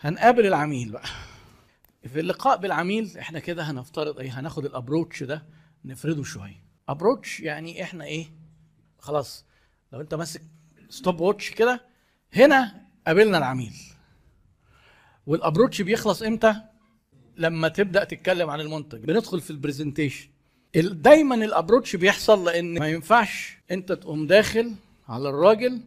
هنقابل العميل بقى. في اللقاء بالعميل إحنا كده هنفترض إيه هناخد ال approach ده نفرده شوية. approach يعني إحنا إيه خلاص لو انت ماسك stopwatch كده هنا قابلنا العميل. وال approach بيخلص إمتى؟ لما تبدأ تتكلم عن المنتج. بندخل في ال presentation ال- دايما ال approach بيحصل لأن ما ينفعش انت تقوم داخل على الراجل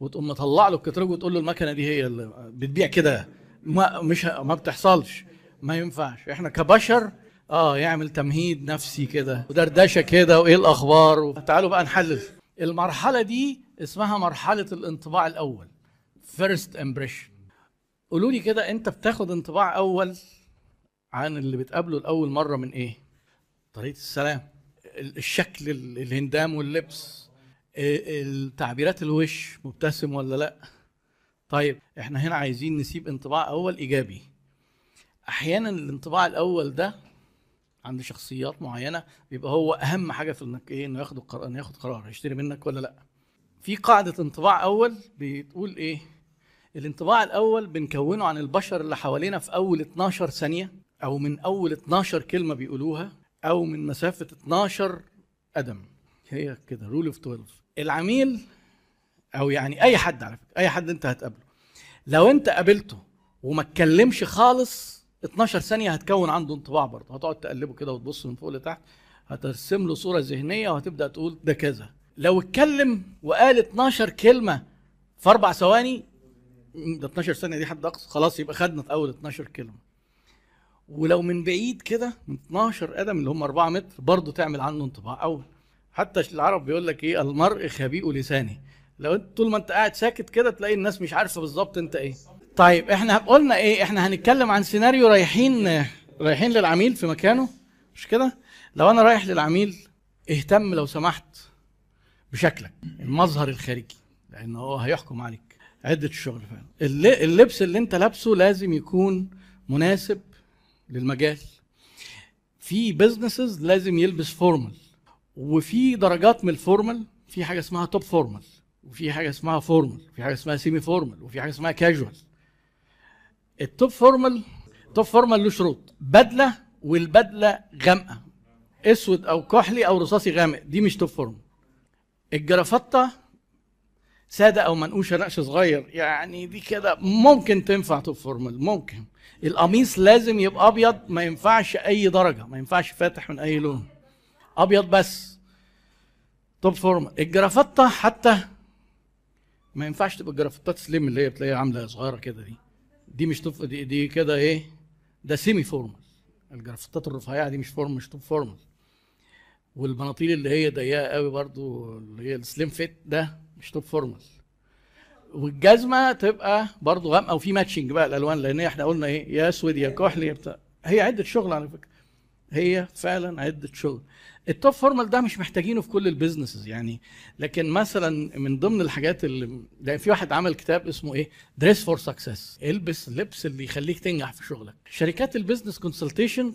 وتقوم مطلع له الكتالوج وتقول له المكنة دي هي اللي بتبيع كده. ما مش ما بتحصلش. ما ينفعش. إحنا كبشر آه يعمل تمهيد نفسي كده ودردشة كده وإيه الأخبار؟ تعالوا بقى نحلل. المرحلة دي اسمها مرحلة الانطباع الأول first impression قولوا لي كده أنت بتاخد انطباع أول عن اللي بتقابله لأول مرة من إيه؟ طريقة السلام ال- الشكل ال- الهندام واللبس ال- التعبيرات الوش مبتسم ولا لأ؟ طيب إحنا هنا عايزين نسيب انطباع أول إيجابي. أحيانا الانطباع الأول ده عند شخصيات معينة بيبقى هو أهم حاجة في إنك إيه إنه ياخد القرار ياخد قرار هيشتري منك ولا لأ. في قاعدة انطباع أول بتقول إيه؟ الانطباع الأول بنكونه عن البشر اللي حوالينا في أول 12 ثانية أو من أول 12 كلمة بيقولوها أو من مسافة 12 قدم. هي كده rule of 12 العميل أو يعني أي حد على فكرة أي حد أنت هتقابله. لو أنت قابلته وما اتكلمش خالص 12 ثانية هتكون عنده انطباع برضه. هتقعد تقلبه كده وتبص من فوق لتحت هترسم له صورة ذهنية وهتبدأ تقول ده كذا. لو اتكلم وقال 12 كلمة في أربع ثواني ده 12 ثانية دي حد أقصى خلاص يبقى خدنا في أول 12 كلمة. ولو من بعيد كده من 12 قدم اللي هم 4 متر برضه تعمل عنه انطباع. أول حتى العرب بيقول لك إيه؟ المرء خبيء لسانه. لو انت طول ما انت قاعد ساكت كده تلاقي الناس مش عارفة بالظبط انت إيه. طيب إحنا قلنا إيه إحنا هنتكلم عن سيناريو رايحين رايحين للعميل في مكانه مش كده؟ لو أنا رايح للعميل اهتم لو سمحت بشكلك المظهر الخارجي لأن هو هيحكم عليك. عدة الشغل فعلا. الل- اللبس اللي انت لابسه لازم يكون مناسب للمجال. في businesses لازم يلبس formal وفي درجات من ال formal في حاجة اسمها top formal وفي حاجة اسمها formal وفي حاجة اسمها semi formal وفي حاجة اسمها casual ال top formal top formal له شروط. بدلة والبدلة غامقة. أسود أو كحلي أو رصاصي غامق. دي مش top formal الجرافطة سادة أو منقوشة نقش صغير. يعني دي كده ممكن تنفع top formal ممكن. القميص لازم يبقى أبيض ما ينفعش أي درجة ما ينفعش فاتح من أي لون. أبيض بس. top formal الجرافطة حتى ما ينفعش تبقى الجرافتات slim اللي هي بتلاقيها عاملة صغيرة كده دي. دي مش top دي, دي كده إيه؟ ده semi formal الجرافتات الرفيعة دي مش formal مش top formal والبناطيل اللي هي ضيقة قوي برضو اللي هي ال slim fit ده مش top formal والجزمة تبقى برضو غامقة وفي matching بقى الألوان لأن إحنا قلنا إيه؟ يا أسود يا كحلي بتاع. هي عدة شغل على فكرة. هي فعلا عدة شغل. ال top formal ده مش محتاجينه في كل ال businesses يعني. لكن مثلا من ضمن الحاجات اللي في واحد عمل كتاب اسمه إيه؟ Dress for Success البس اللبس اللي يخليك تنجح في شغلك. شركات ال business consultation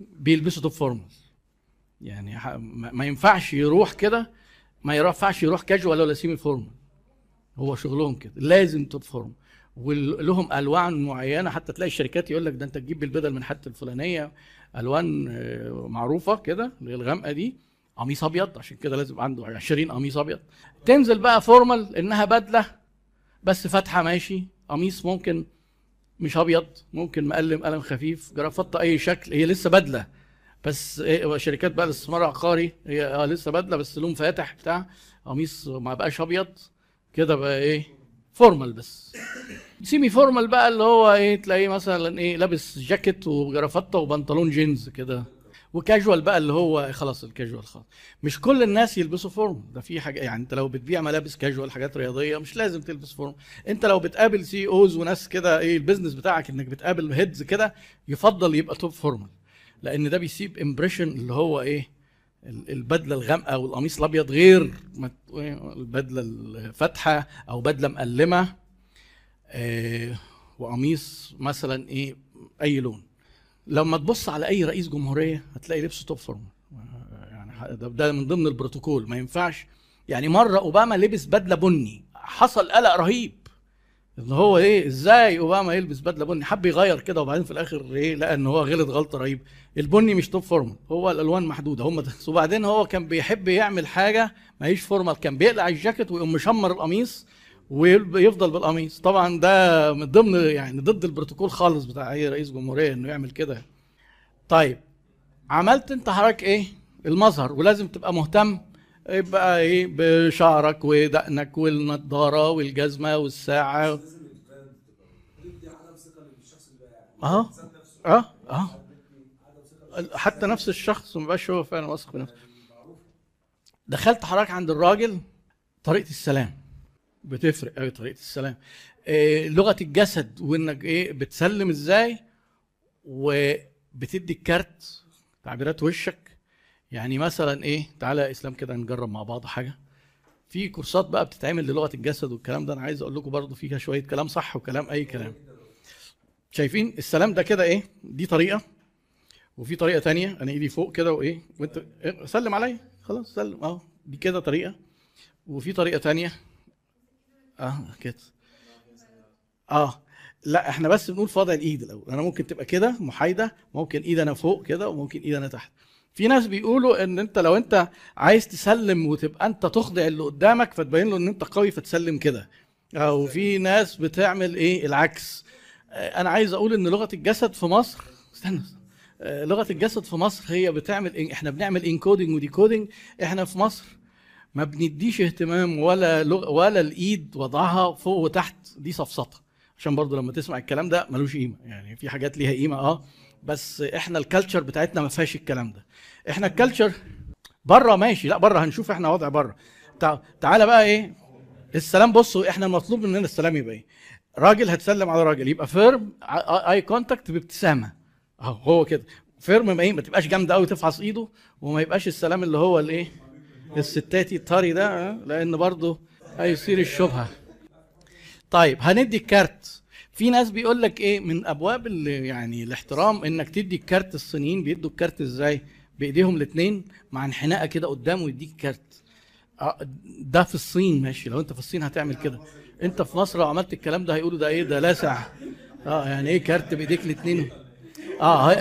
بيلبسوا top formal يعني ما ينفعش يروح كده ما ينفعش يروح كاجوال ولا semi formal هو شغلهم كده. لازم top formal ولهم ألوان معينة. حتى تلاقي الشركات يقول لك ده أنت تجيب البدل من حتة الفلانية ألوان آه، معروفة كده اللي الغامقه دي قميص أبيض. عشان كده لازم عنده 20 قميص أبيض. تنزل بقى formal إنها بدلة بس فاتحة ماشي. قميص ممكن مش أبيض ممكن مقلم قلم خفيف. جرافطه أي شكل. هي لسه بدلة بس شركات بقى الاستثمار العقاري هي آه لسه بدلة بس لون فاتح بتاع قميص ما بقاش أبيض. كده بقى إيه؟ formal بس. semi formal بقى اللي هو إيه تلاقيه مثلا إيه لابس جاكيت وجرافطة وبنطلون جينز كده. وكاجوال بقى اللي هو خلاص الكاجوال خلاص. مش كل الناس يلبسوا formal ده في حاجة يعني أنت لو بتبيع ملابس كاجوال حاجات رياضية مش لازم تلبس formal أنت لو بتقابل CEOs وناس كده إيه ال business بتاعك إنك بتقابل heads كده يفضل يبقى top formal لأن ده بيسيب impression اللي هو إيه البدلة الغامقة والقميص الأبيض غير البدلة الفاتحة أو بدلة مقلمة آه، وقميص مثلا إيه أي لون. لما تبص على أي رئيس جمهورية هتلاقي لبسه top formal يعني ده من ضمن البروتوكول. ما ينفعش. يعني مرة أوباما لبس بدلة بني. حصل قلق رهيب. ان هو إيه إزاي أوباما يلبس بدلة بني؟ حب يغير كده وبعدين في الآخر إيه لقى إن هو غلط غلطة رهيبه البني مش top formal هو الألوان محدودة هم ده وبعدين هو كان بيحب يعمل حاجة ما هيش formal كان بيقلع الجاكيت ويقوم مشمر القميص ويفضل بالقميص. طبعا ده من ضمن يعني ضد البروتوكول خالص بتاع أي رئيس جمهورية إنه يعمل كده. طيب عملت أنت حضرتك إيه؟ المظهر ولازم تبقى مهتم يبقى إيه؟ بشعرك ودقنك والنضارة والجزمة والساعة. آه آه آه حتى نفس الشخص ما بقاش هو فعلا واثق بنفسه دخلت حضرتك عند الراجل طريقة السلام. بتفرق قوي طريقة السلام. إيه لغة الجسد وإنك إيه؟ بتسلم إزاي؟ وبتدي الكارت تعبيرات وشك يعني مثلا إيه تعالى يا إسلام كده نجرب مع بعض حاجة. في كورسات بقى بتتعمل للغه الجسد والكلام ده أنا عايز أقول لكم برضو فيها شوية كلام صح وكلام أي كلام. شايفين السلام ده كده إيه دي طريقة وفي طريقة تانية أنا إيدي فوق كده وإيه وأنت؟ سلم عليا. خلاص سلم أهو دي كده طريقة. وفي طريقة تانية. آه كده. آه لا إحنا بس بنقول في وضع الإيد الأول. أنا ممكن تبقى كده محايدة ممكن إيد أنا فوق كده وممكن إيد أنا تحت. في ناس بيقولوا إن أنت لو أنت عايز تسلم وتبقى أنت تخضع اللي قدامك فتبين له إن أنت قوي فتسلم كده. أو في ناس بتعمل إيه؟ العكس. أنا عايز أقول إن لغة الجسد في مصر استنى لغة الجسد في مصر هي بتعمل إحنا بنعمل encoding و decoding إحنا في مصر ما بنديش اهتمام ولا لغ... ولا الإيد وضعها فوق وتحت. دي سفسطه عشان برضو لما تسمع الكلام ده ملوش قيمة. يعني في حاجات ليها قيمة آه. بس إحنا ال culture بتاعتنا ما فيهاش الكلام ده. إحنا ال culture بره ماشي. لا بره هنشوف إحنا وضع بره. تع... تعالى بقى إيه. السلام بصوا إحنا المطلوب مننا السلام يبقى إيه. راجل هتسلم على راجل. يبقى firm eye contact بابتسامة. اهو هو كده. firm ما إيه ما تبقاش جامدة قوي تفحص إيده وما يبقاش السلام اللي هو الايه الستاتي الطري ده لأن برضه هيصير الشبهة. طيب هندي الكارت. في ناس بيقول لك إيه من أبواب يعني الاحترام إنك تدي الكارت الصينيين بيدوا الكارت إزاي؟ بإيديهم الاثنين مع انحناءة كده قدامه يديك الكارت ده في الصين ماشي. لو أنت في الصين هتعمل كده. أنت في مصر لو عملت الكلام ده هيقولوا ده إيه؟ ده لاسع آه يعني إيه كارت بإيديك الاثنين آه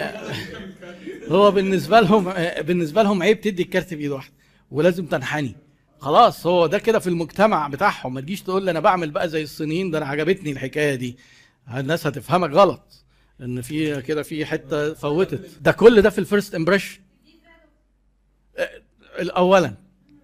هو بالنسبة لهم بالنسبة لهم عيب تدي الكارت بإيد واحدة ولازم تنحني. خلاص هو ده كده في المجتمع بتاعهم. ما تجيش تقول لي أنا بعمل بقى زي الصينيين ده أنا عجبتني الحكاية دي. الناس هتفهمك غلط ان في كده في حتة فوتت. ده كل ده في ال first impression اولا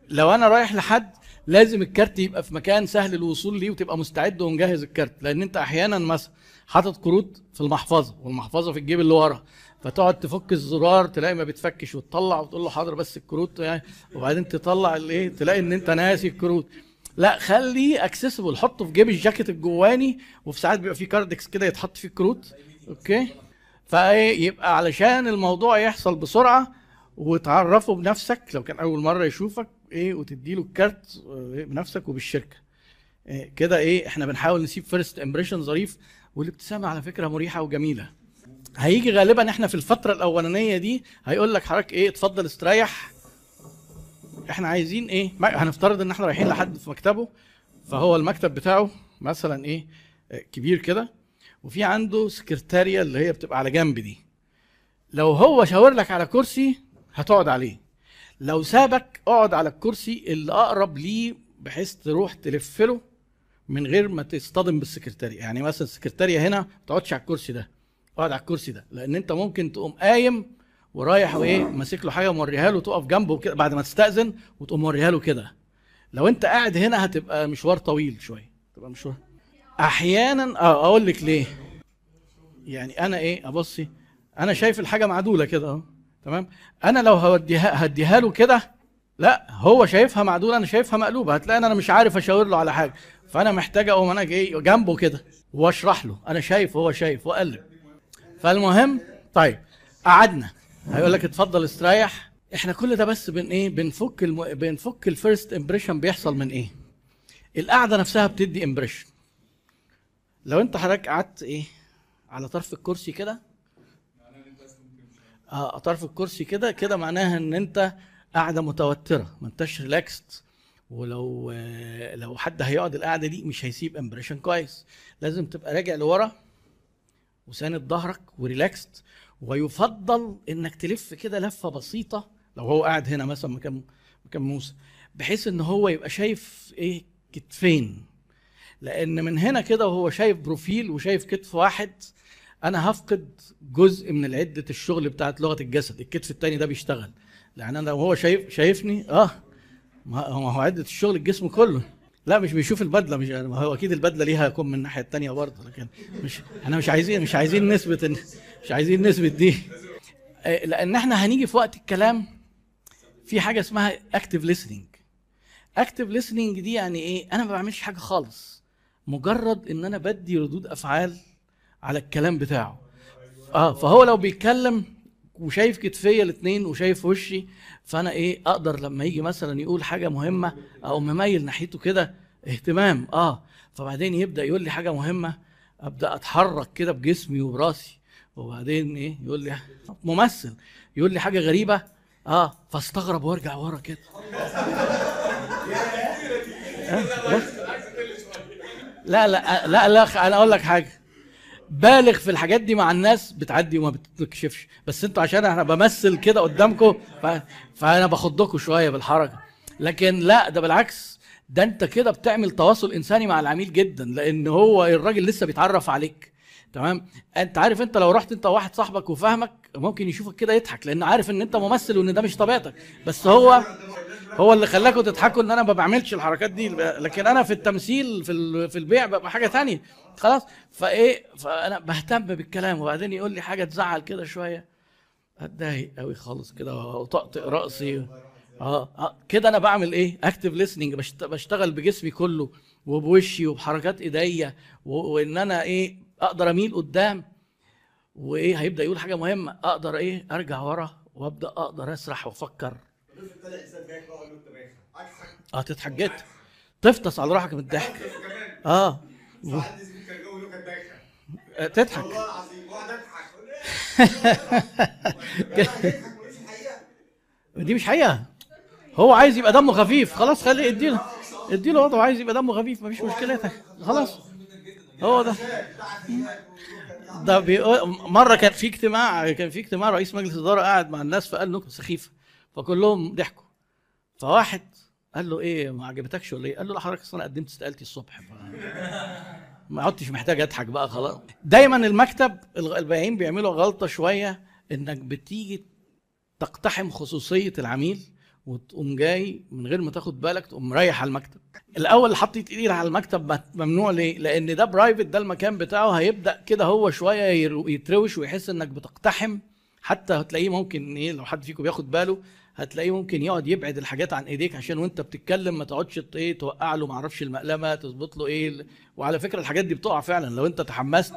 لو أنا رايح لحد لازم ال card يبقى في مكان سهل الوصول ليه وتبقى مستعد ومجهز ال card. لأن أنت أحيانا مثلا حاطط كروت في المحفظة والمحفظة في الجيب اللي ورا. فتقعد تفك الزرار تلاقي ما بتفكش وتطلع وتقول له حاضر بس الكروت يعني وبعدين تطلع الايه تلاقي إن أنت ناسي الكروت. لا خليه accessible حطه في جيب الجاكيت الجواني وفي ساعات بيبقى فيه card case كده يتحط فيه الكروت. Okay؟ فايه يبقى علشان الموضوع يحصل بسرعة وتعرفه بنفسك لو كان أول مرة يشوفك إيه وتدي له ال card بنفسك وبالشركة. إيه كده إيه إحنا بنحاول نسيب first impression ظريف والابتسامة على فكرة مريحة وجميلة. هيجي غالبا إحنا في الفترة الأولانية دي هيقول لك حضرتك إيه اتفضل استريح. إحنا عايزين إيه هنفترض ان إحنا رايحين لحد في مكتبه فهو المكتب بتاعه مثلا إيه كبير كده وفي عنده سكرتارية اللي هي بتبقى على جنب دي. لو هو شاور لك على كرسي هتقعد عليه. لو سابك اقعد على الكرسي اللي اقرب ليه بحيث تروح تلف له من غير ما تصطدم بالسكرتارية. يعني مثلا السكرتارية هنا ما تقعدش على الكرسي ده اقعد على الكرسي ده. لأن انت ممكن تقوم قايم ورايح وإيه ماسك له حاجة وموريها له تقف جنبه كده بعد ما تستأذن وتقوم موريها له كده. لو أنت قاعد هنا هتبقى مشوار طويل شوية. تبقى مشوار. أحيانا آه أقول لك ليه. يعني أنا إيه أبصي أنا شايف الحاجة معدولة كده أهو. تمام؟ أنا لو هوديها هديها له كده لا هو شايفها معدولة أنا شايفها مقلوبة. هتلاقي أنا مش عارف أشاور له على حاجة. فأنا محتاج أقوم أنا جاي جنبه كده وأشرح له. أنا شايف وهو شايف واقلب فالمهم طيب قعدنا. هيقول لك اتفضل استريح. إحنا كل ده بس بن إيه؟ بنفك الم... بنفك ال first impression بيحصل من إيه؟ القعدة نفسها بتدي impression لو انت حضرتك قعدت إيه؟ على طرف الكرسي كده. آه طرف الكرسي كده كده معناها ان انت قاعدة متوترة ما انتش relaxed ولو لو حد هيقعد القعدة دي مش هيسيب impression كويس. لازم تبقى راجع لورا وساند ظهرك و relaxed ويفضل إنك تلف كده لفة بسيطة. لو هو قاعد هنا مثلا مكان مكان موسى بحيث إن هو يبقى شايف إيه؟ كتفين. لأن من هنا كده وهو شايف profile وشايف كتف واحد أنا هفقد جزء من عدة الشغل بتاعت لغة الجسد. الكتف التاني ده بيشتغل. لأن أنا لو هو شايف شايفني آه ما هو عدة الشغل الجسم كله. لا مش بيشوف البدلة مش ما هو أكيد البدلة ليها يكون من الناحية الثانية برضه لكن مش إحنا مش عايزين مش عايزين نسبه مش عايزين نسبه دي. آه، لأن إحنا هنيجي في وقت الكلام في حاجة اسمها active listening active listening دي يعني إيه؟ أنا ما بعملش حاجة خالص. مجرد إن أنا بدي ردود أفعال على الكلام بتاعه. آه فهو لو بيتكلم وشايف كتفية الاثنين وشايف وشي فأنا إيه؟ أقدر لما يجي مثلا يقول حاجة مهمة أو مميل ناحيته كده اهتمام. آه فبعدين يبدأ يقول لي حاجة مهمة أبدأ أتحرك كده بجسمي وبراسي. وبعدين إيه؟ يقول لي ممثل. يقول لي حاجة غريبة. آه فاستغرب وارجع ورا كده. آه لا لا لا لا أنا أقول لك حاجة. بالغ في الحاجات دي مع الناس بتعدي وما بتكشفش بس أنتوا عشان أنا بمثل كده قدامكم. فأنا باخدكم شوية بالحركة. لكن لا ده بالعكس. ده انت كده بتعمل تواصل إنساني مع العميل جدا لأن هو الراجل لسه بيتعرف عليك. تمام؟ انت عارف انت لو رحت انت وواحد صاحبك وفاهمك ممكن يشوفك كده يضحك لأن عارف ان انت ممثل وان ده مش طبيعتك. بس هو هو اللي خلاكم تضحكوا ان أنا ما بعملش الحركات دي. لكن أنا في التمثيل في في البيع ببقى حاجة تانية. خلاص؟ فايه فانا بهتم بالكلام. وبعدين يقول لي حاجة تزعل كده شوية. اتضايق قوي خالص كده وطقطق رأسي. آه, آه كده أنا بعمل إيه؟ active listening بشتغل بجسمي كله وبوشي وبحركات إيديا وإن أنا إيه؟ أقدر اميل قدام وايه هيبدأ يقول حاجة مهمة أقدر إيه ارجع ورا وابدأ أقدر اسرح وافكر. آه تضحك جدا تفطس على روحك من الضحك. آه. تضحك. والله العظيم اضحك دي مش حقيقة. هو عايز يبقى دمه خفيف خلاص خليه اديله اديله وضعه عايز يبقى دمه خفيف مفيش مشكلة. خلاص. هو ده. ده بيقول مرة كان في اجتماع كان في اجتماع رئيس مجلس الإدارة قاعد مع الناس فقال نكته سخيفة. فكلهم ضحكوا. فواحد قال له إيه ما عجبتكش ولا إيه؟ قال له لا حضرتك أنا قدمت استقالتي الصبح. ما عدتش محتاج أضحك بقى خلاص. دايما المكتب البياعين بيعملوا غلطة شوية إنك بتيجي تقتحم خصوصية العميل. وتقوم جاي من غير ما تاخد بالك تقوم مريح على المكتب. الأول حطيت إيدي على المكتب ممنوع ليه؟ لأن ده private ده المكان بتاعه هيبدأ كده هو شوية يتروش ويحس إنك بتقتحم. حتى هتلاقيه ممكن إيه لو حد فيكم بياخد باله هتلاقيه ممكن يقعد يبعد الحاجات عن إيديك عشان وأنت بتتكلم ما تقعدش إيه توقع له معرفش المقلمة تظبط له إيه وعلى فكرة الحاجات دي بتقع فعلا. لو أنت تحمست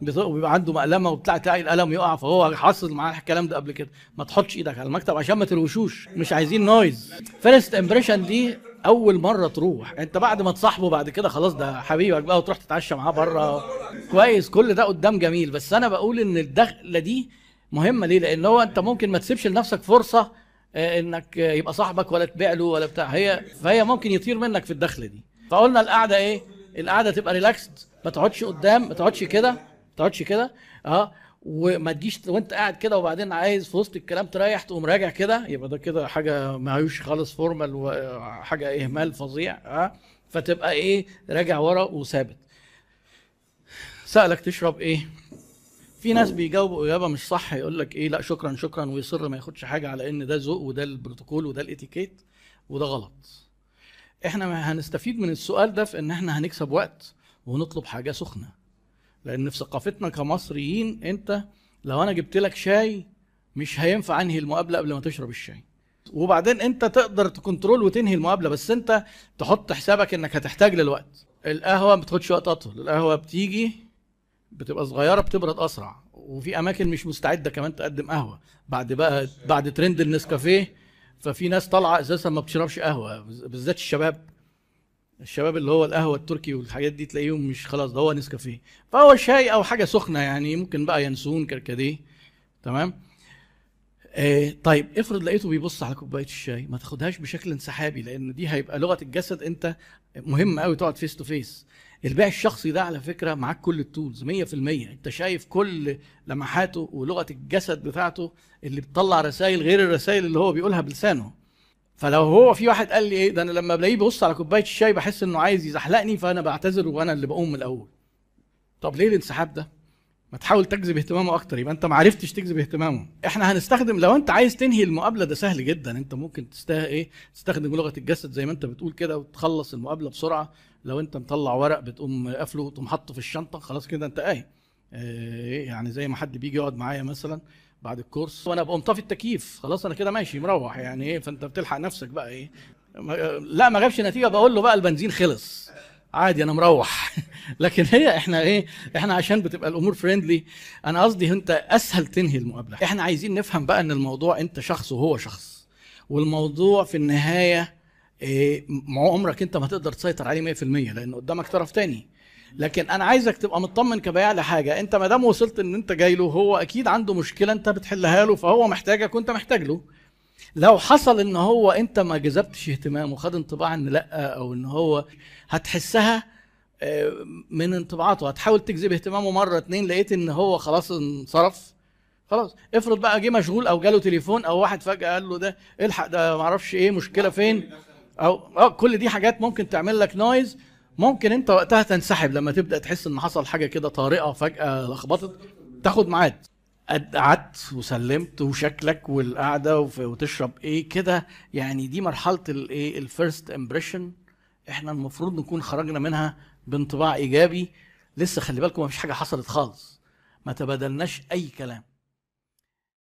بيبقى عنده مقلمه وبتاع تلاقي القلم يقع فهو حصل معاه الكلام ده قبل كده. ما تحطش إيدك على المكتب عشان ما تروشوش مش عايزين noise first impression دي أول مرة تروح. أنت بعد ما تصاحبه بعد كده خلاص ده حبيبك بقى وتروح تتعشى معاه بره. كويس كل ده قدام جميل. بس أنا بقول إن الدخلة دي مهمة ليه؟ لأن هو أنت ممكن ما تسيبش لنفسك فرصة آه، إنك يبقى صاحبك ولا تبيع له ولا بتاع. هي فهي ممكن يطير منك في الدخلة دي. فقلنا القعدة إيه؟ القعدة تبقى relaxed ما تقعدش قدام ما تقعدش كده. تقعدش كده آه وما تجيش وانت قاعد كده وبعدين عايز في وسط الكلام تريح تقوم راجع كده يبقى ده كده حاجة ما هيوش خالص formal وحاجه إهمال فظيع آه فتبقى إيه راجع ورا وثابت. سألك تشرب إيه؟ في ناس بيجاوبوا إجابة مش صح يقول لك إيه لا شكرا شكرا ويصر ما ياخدش حاجة على إن ده ذوق وده البروتوكول وده الإتيكيت وده غلط. إحنا هنستفيد من السؤال ده في إن إحنا هنكسب وقت ونطلب حاجة سخنة. لأن في ثقافتنا كمصريين انت لو أنا جبت لك شاي مش هينفع انهي المقابلة قبل ما تشرب الشاي. وبعدين انت تقدر ت control وتنهي المقابلة بس انت تحط حسابك انك هتحتاج للوقت. القهوة ما بتاخدش وقت أطول القهوة بتيجي بتبقى صغيرة بتبرد أسرع وفي أماكن مش مستعدة كمان تقدم قهوة. بعد بقى بعد ترند النسكافيه ففي ناس طالعة أساسا ما بتشربش قهوة بالذات الشباب. الشباب اللي هو القهوة التركي والحاجات دي تلاقيهم مش خلاص ده هو نسكافيه. فهو شاي أو حاجة سخنة يعني ممكن بقى ينسون كركديه. تمام؟ آه طيب افرض لقيته بيبص على كوباية الشاي ما تاخدهاش بشكل انسحابي لأن دي هيبقى لغة الجسد أنت مهم قوي تقعد face to face البيع الشخصي ده على فكرة معاك كل ال tools 100% أنت شايف كل لمحاته ولغة الجسد بتاعته اللي بتطلع رسائل غير الرسائل اللي هو بيقولها بلسانه. فلو هو في واحد قال لي إيه ده أنا لما بلاقيه بيبص على كوباية الشاي بحس إنه عايز يزحلقني فأنا بعتذر وأنا اللي بقوم من الأول. طب ليه الانسحاب ده؟ ما تحاول تجذب اهتمامه أكتر يبقى أنت ما عرفتش تجذب اهتمامه. إحنا هنستخدم لو أنت عايز تنهي المقابلة ده سهل جدا أنت ممكن تسته إيه تستخدم لغة الجسد زي ما أنت بتقول كده وتخلص المقابلة بسرعة. لو أنت مطلع ورق بتقوم قافله وتقوم حاطه في الشنطة خلاص كده أنت قايم. آه يعني زي ما حد بيجي يقعد معايا مثلا بعد الكورس. وأنا بقوم طافي التكييف. خلاص أنا كده ماشي مروح يعني إيه فأنت بتلحق نفسك بقى إيه. لا ما جابش نتيجة بقول له بقى البنزين خلص. عادي أنا مروح. لكن هي إحنا إيه إحنا عشان بتبقى الأمور فريندلي أنا قصدي أنت أسهل تنهي المقابلة. إحنا عايزين نفهم بقى إن الموضوع أنت شخص وهو شخص. والموضوع في النهاية إيه عمرك أنت ما تقدر تسيطر عليه 100% لأن قدامك طرف تاني. لكن أنا عايزك تبقى مطمن كبياع لحاجة. أنت ما دام وصلت إن أنت جاي له هو أكيد عنده مشكلة أنت بتحلها له فهو محتاجك وأنت محتاج له. لو حصل إن هو أنت ما جذبتش اهتمامه وخد انطباع إن لأ أو إن هو هتحسها من انطباعاته. هتحاول تجذب اهتمامه مرة اتنين لقيت إن هو خلاص انصرف. خلاص. افرض بقى جه مشغول أو جاله تليفون أو واحد فجأة قال له ده الحق ده ما أعرفش إيه مشكلة فين؟ أو آه كل دي حاجات ممكن تعمل لك نويز ممكن انت وقتها تنسحب لما تبدأ تحس ان حصل حاجة كده طارئة فجأة لخبطت تاخد ميعاد. قعدت وسلمت وشكلك والقعدة وتشرب إيه كده. يعني دي مرحلة الايه ال first impression إحنا المفروض نكون خرجنا منها بانطباع إيجابي. لسه خلي بالكم ما فيش حاجة حصلت خالص. ما تبادلناش أي كلام.